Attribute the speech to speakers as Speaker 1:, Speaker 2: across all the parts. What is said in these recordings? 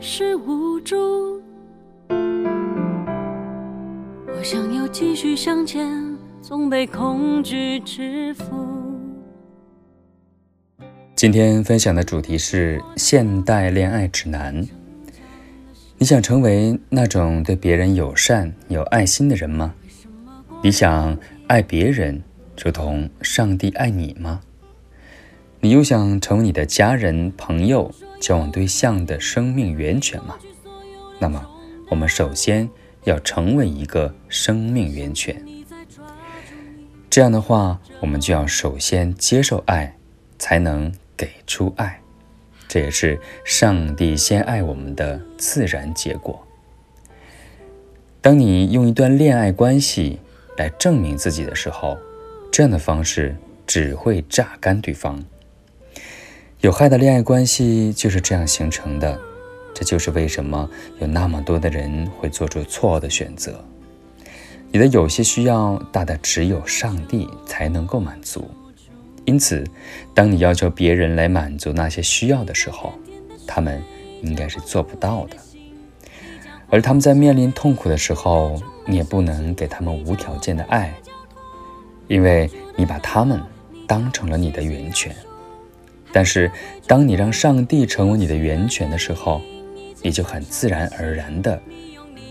Speaker 1: 是无助。我想要继续向前，总被恐惧制服。
Speaker 2: 今天分享的主题是现代恋爱指南。你想成为那种对别人友善、有爱心的人吗？你想爱别人，如同上帝爱你吗？你又想成为你的家人、朋友、交往对象的生命源泉吗？那么，我们首先要成为一个生命源泉。这样的话，我们就要首先接受爱，才能给出爱。这也是上帝先爱我们的自然结果。当你用一段恋爱关系来证明自己的时候，这样的方式只会榨干对方。有害的恋爱关系就是这样形成的，这就是为什么有那么多的人会做出错误的选择。你的有些需要大的只有上帝才能够满足。因此，当你要求别人来满足那些需要的时候，他们应该是做不到的。而他们在面临痛苦的时候，你也不能给他们无条件的爱，因为你把他们当成了你的源泉。但是，当你让上帝成为你的源泉的时候，你就很自然而然的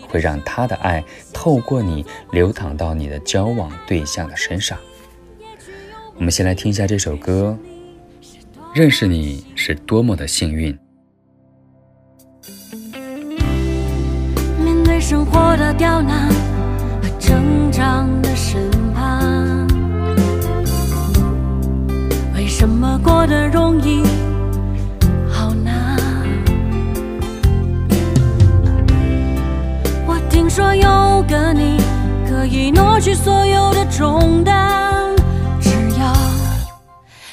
Speaker 2: 会让他的爱透过你流淌到你的交往对象的身上。我们先来听一下这首歌，《认识你是多么的幸运》。
Speaker 1: 面对生活的刁难和成长过得容易好难？我听说有个你可以挪去所有的重担，只要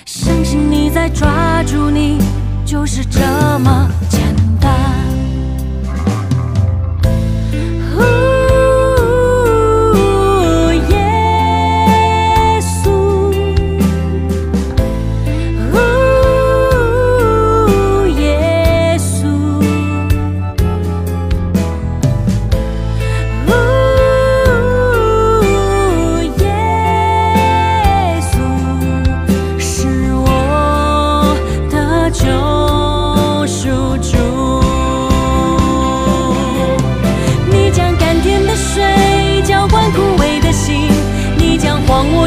Speaker 1: 相信你在抓住你，就是这么简。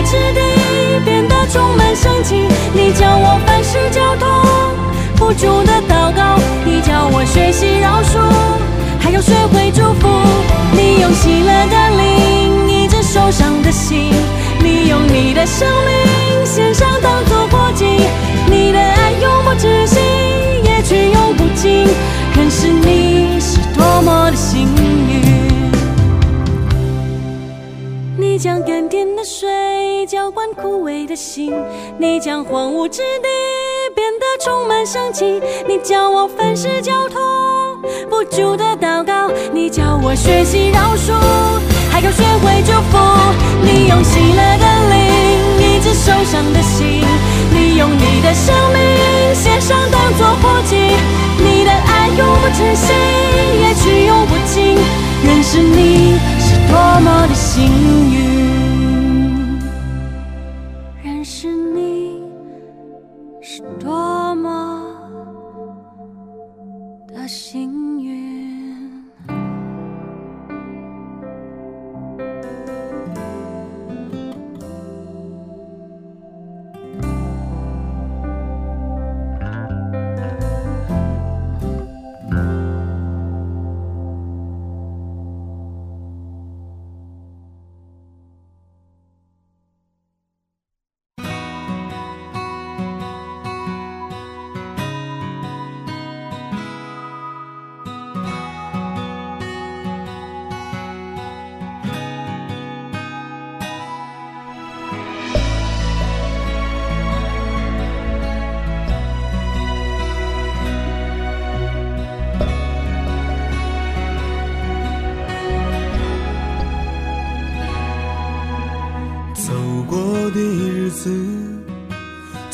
Speaker 1: 之地变得充满生机，你叫我凡事交托，不住的祷告，你教我学习饶恕，还要学会祝福。你用喜乐的灵医治受伤的心，你用你的生命献上当作火祭，你的爱永不止息，也去永不尽。认识你是多么的幸运。你将甘甜的水浇灌枯萎的心，你将荒芜之地变得充满生气。你叫我凡事交托，不住的祷告。你叫我学习饶恕，还要学会祝福。你用喜乐的灵医治受伤的心，你用你的生命献上当作活祭。你的爱永不止息，也去永不尽。认识你是多么的幸运。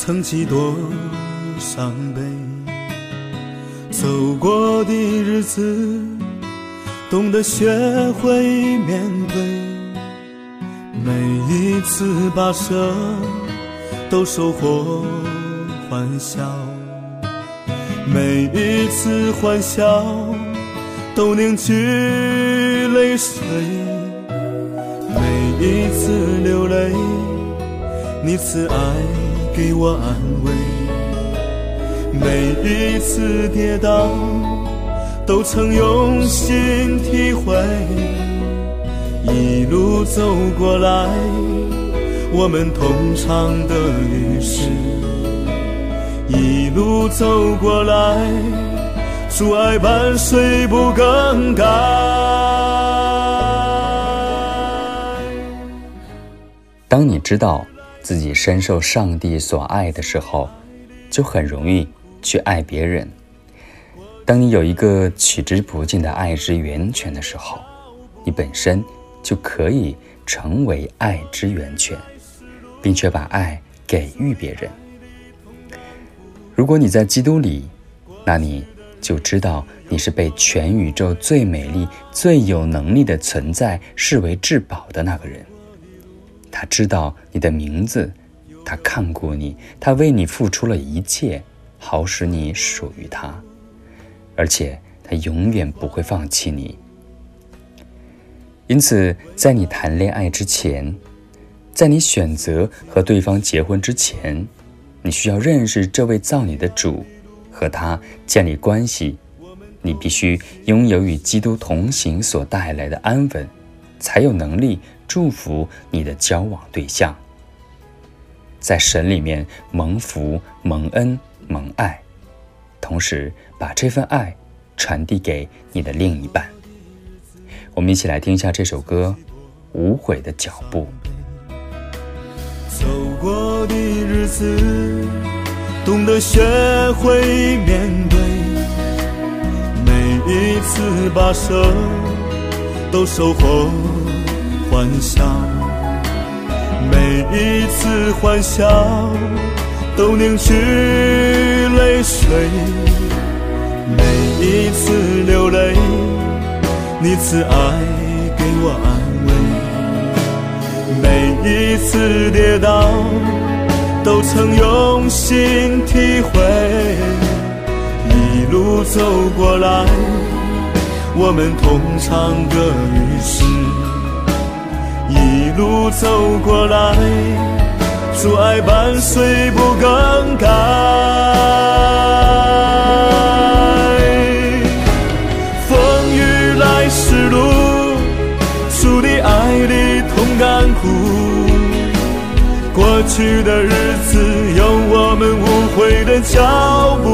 Speaker 3: 曾几多伤悲，走过的日子，懂得学会面对。每一次跋涉，都收获欢笑；每一次欢笑，都凝聚泪水；每一次流泪，你慈爱。给我安慰，每一次跌倒，都曾用心体会。一路走过来，我们同唱的雨是。一路走过来，阻碍伴随不更改。
Speaker 2: 当你知道。自己深受上帝所爱的时候，就很容易去爱别人。当你有一个取之不尽的爱之源泉的时候，你本身就可以成为爱之源泉，并且把爱给予别人。如果你在基督里，那你就知道你是被全宇宙最美丽、最有能力的存在视为至宝的那个人。他知道你的名字，他看过你，他为你付出了一切，好使你属于他，而且他永远不会放弃你。因此，在你谈恋爱之前，在你选择和对方结婚之前，你需要认识这位造你的主，和他建立关系。你必须拥有与基督同行所带来的安稳，才有能力。祝福你的交往对象，在神里面蒙福、蒙恩、蒙爱，同时把这份爱传递给你的另一半。我们一起来听一下这首歌《无悔的脚步》。
Speaker 3: 走过的日子，懂得学会面对，每一次跋涉都收获。欢笑，每一次欢笑都凝聚泪水；每一次流泪，你赐爱给我安慰；每一次跌倒，都曾用心体会。一路走过来，我们同唱歌与。路走过来，阻碍伴随不更改，风雨来时路，祝你爱你同甘苦，过去的日子有我们无悔的脚步，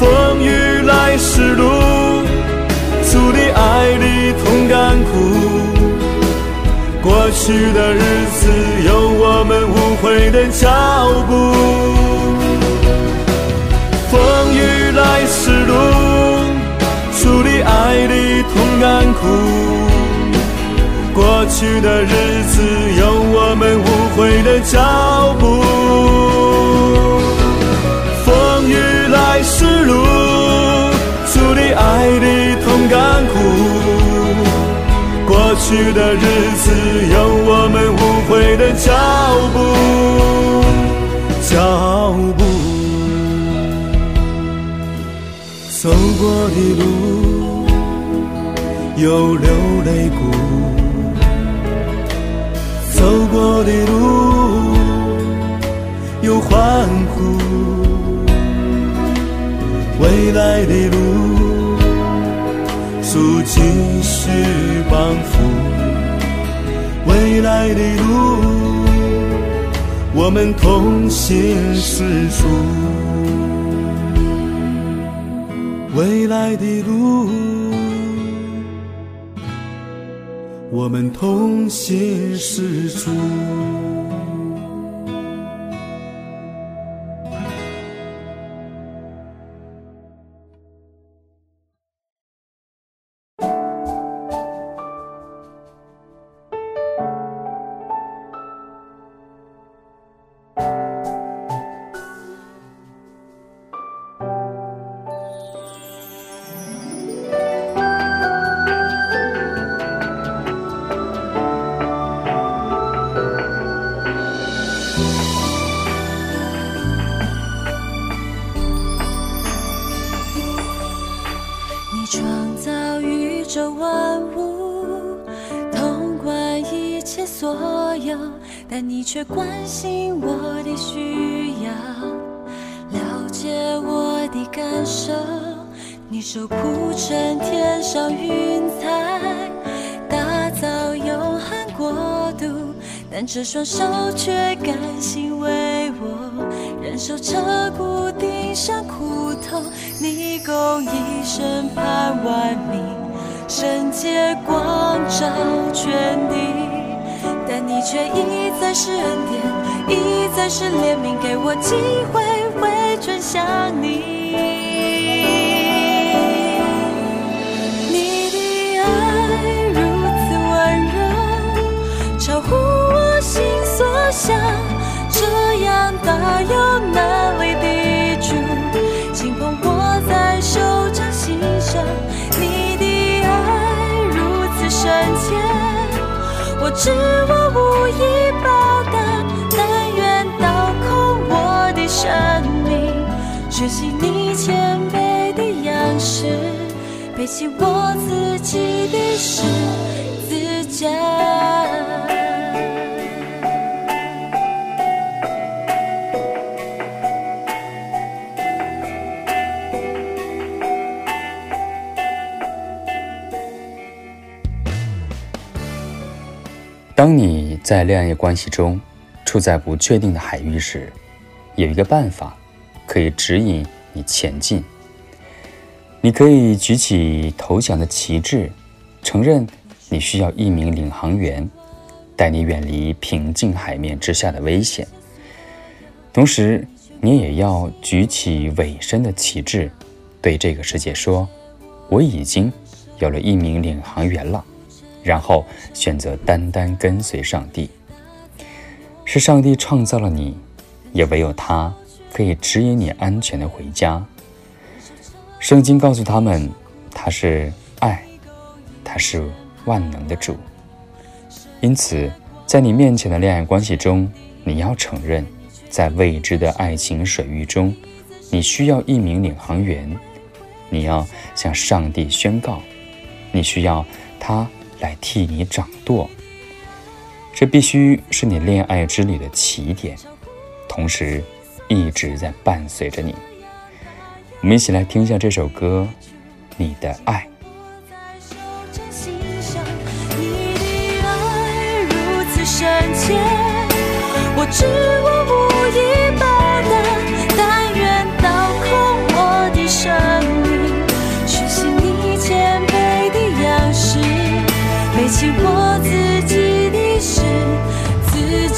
Speaker 3: 风雨来时路，祝你爱你。同甘苦。过去的日子有我们无悔的脚步，风雨来时路，主的爱里同甘苦。过去的日子有我们无悔的脚步，风雨来时路，主的爱里同甘苦。去的日子有我们无悔的脚步，脚步，走过的路有流泪过。走过的路有欢呼，未来的路主继续帮扶，未来的路我们同心是主，未来的路。我们同心是主。
Speaker 1: 却关心我的需要，了解我的感受。你手铺成天上云彩，打造永恒国度。但这双手却甘心为我忍受彻骨顶上苦痛。你共一生盼万民，圣洁光照全地。你却一再是恩典，一再是怜悯，给我机会回转向你。你的爱如此温柔，超乎我心所想，这样大有能力的主，轻捧我在手掌心上。你的爱如此深切，我知学习你谦卑的样式，背起我自己的十字架。
Speaker 2: 当你在恋爱关系中处在不确定的海域时，有一个办法可以指引你前进。你可以举起投降的旗帜，承认你需要一名领航员，带你远离平静海面之下的危险。同时，你也要举起委身的旗帜，对这个世界说：“我已经有了一名领航员了。”然后选择单单跟随上帝。是上帝创造了你，也唯有他可以指引你安全的回家。圣经告诉他们，他是爱，他是万能的主。因此，在你面前的恋爱关系中，你要承认，在未知的爱情水域中，你需要一名领航员。你要向上帝宣告，你需要他。来替你掌舵，这必须是你恋爱之旅的起点，同时一直在伴随着你。我们一起来听一下这首歌，《你的爱》。
Speaker 1: 深切，我知我无以报答，但愿倒空我的生命，学习你谦卑的样式，背起我自己的十字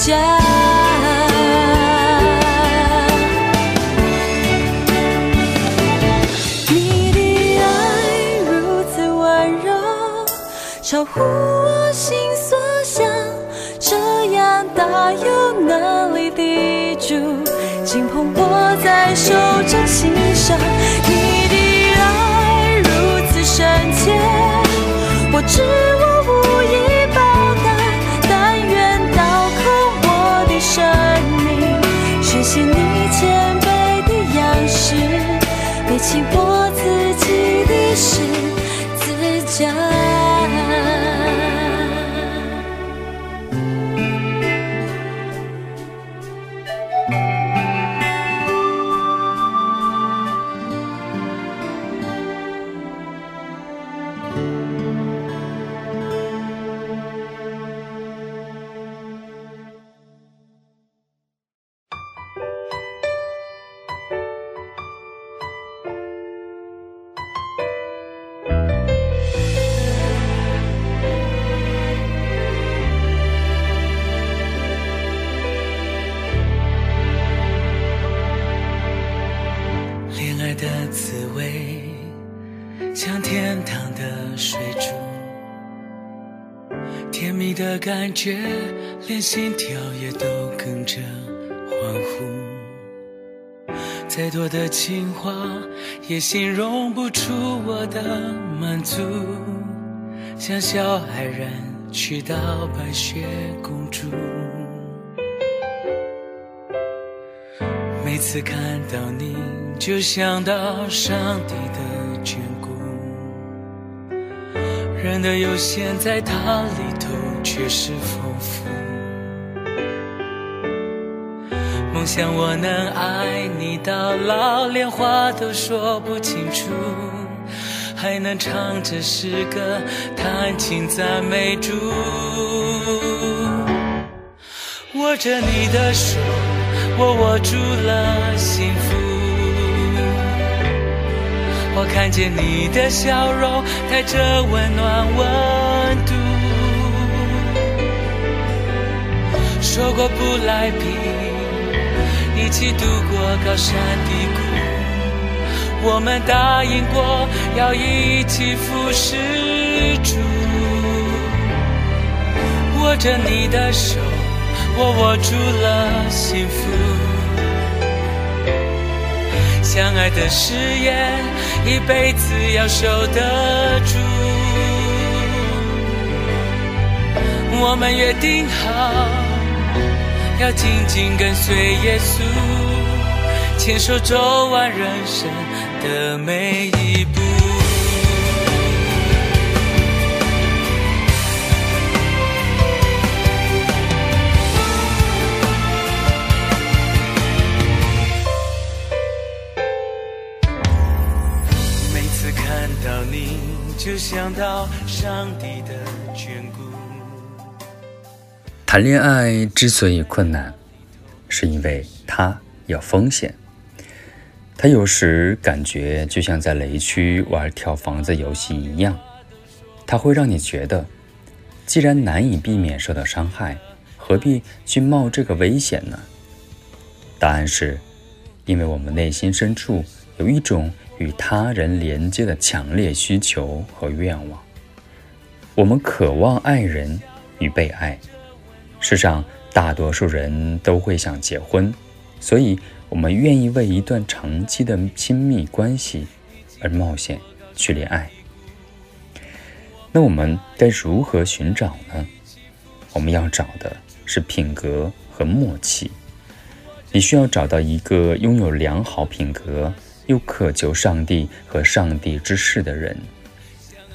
Speaker 1: 架。超乎我心所想，这样大有能力的主，紧捧我在手掌心上。你的爱如此深切，我知我无以报答，但愿倒空我的生命，学习你谦卑的样式，背起我自己的
Speaker 4: 事觉，连心跳也都跟着欢呼。再多的情话也形容不出我的满足，像小矮人娶到白雪公主。每次看到你，就想到上帝的眷顾。人的有限，在它里头却是丰富。梦想我能爱你到老，连话都说不清楚，还能唱着诗歌，弹琴赞美主。握着你的手，我握住了幸福。我看见你的笑容，带着温暖温度。说过不来比，一起度过高山低谷。我们答应过要一起服侍主。握着你的手。我握住了幸福，相爱的誓言，一辈子要守得住。我们约定好，要紧紧跟随耶稣，牵手走完人生的每一步。每次看到你就想到上帝的。
Speaker 2: 谈恋爱之所以困难，是因为它有风险。它有时感觉就像在雷区玩跳房子游戏一样，它会让你觉得，既然难以避免受到伤害，何必去冒这个危险呢？答案是，因为我们内心深处有一种与他人连接的强烈需求和愿望。我们渴望爱人与被爱。世上大多数人都会想结婚，所以我们愿意为一段长期的亲密关系而冒险去恋爱。那我们该如何寻找呢？我们要找的是品格和默契。你需要找到一个拥有良好品格又渴求上帝和上帝之事的人。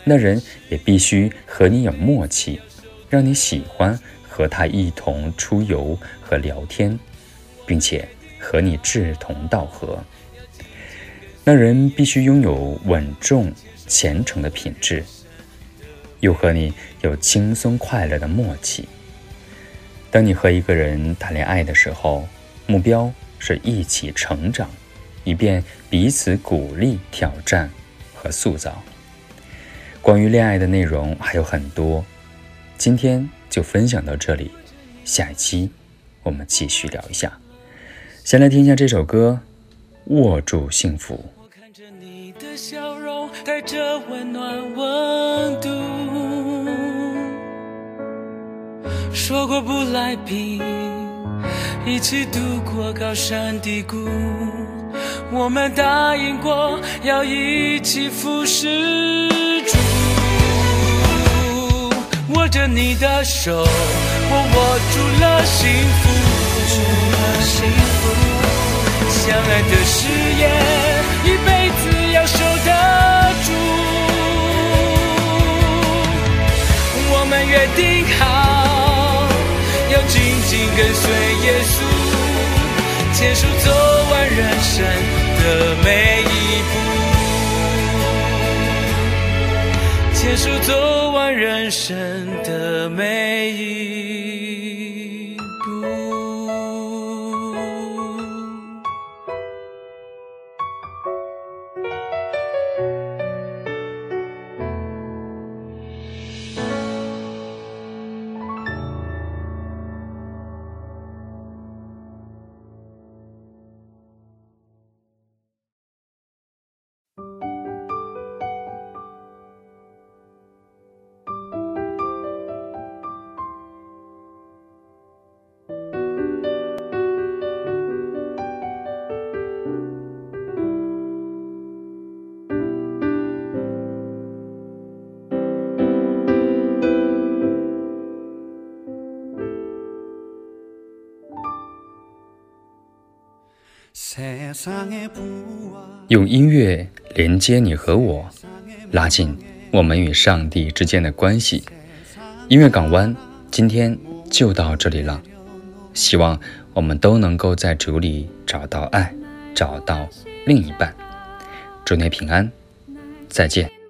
Speaker 2: 那人也必须和你有默契，让你喜欢和他一同出游和聊天，并且和你志同道合。那人必须拥有稳重、虔诚的品质，又和你有轻松快乐的默契。当你和一个人谈恋爱的时候，目标是一起成长，以便彼此鼓励、挑战和塑造。关于恋爱的内容还有很多，今天就分享到这里，下一期我们继续聊一下。先来听一下这首歌，《握住幸福》。
Speaker 4: 我看着你的笑容，带着温暖温度。说过不来平，一起度过高山低谷。我们答应过要一起扶持住。握着你的手，我握住了幸福。相爱的誓言，一辈子要守得住。我们约定好，要紧紧跟随耶稣，一生的每一
Speaker 2: 用音乐连接你和我，拉近我们与上帝之间的关系。音乐港湾今天就到这里了，希望我们都能够在主里找到爱，找到另一半。祝你平安，再见。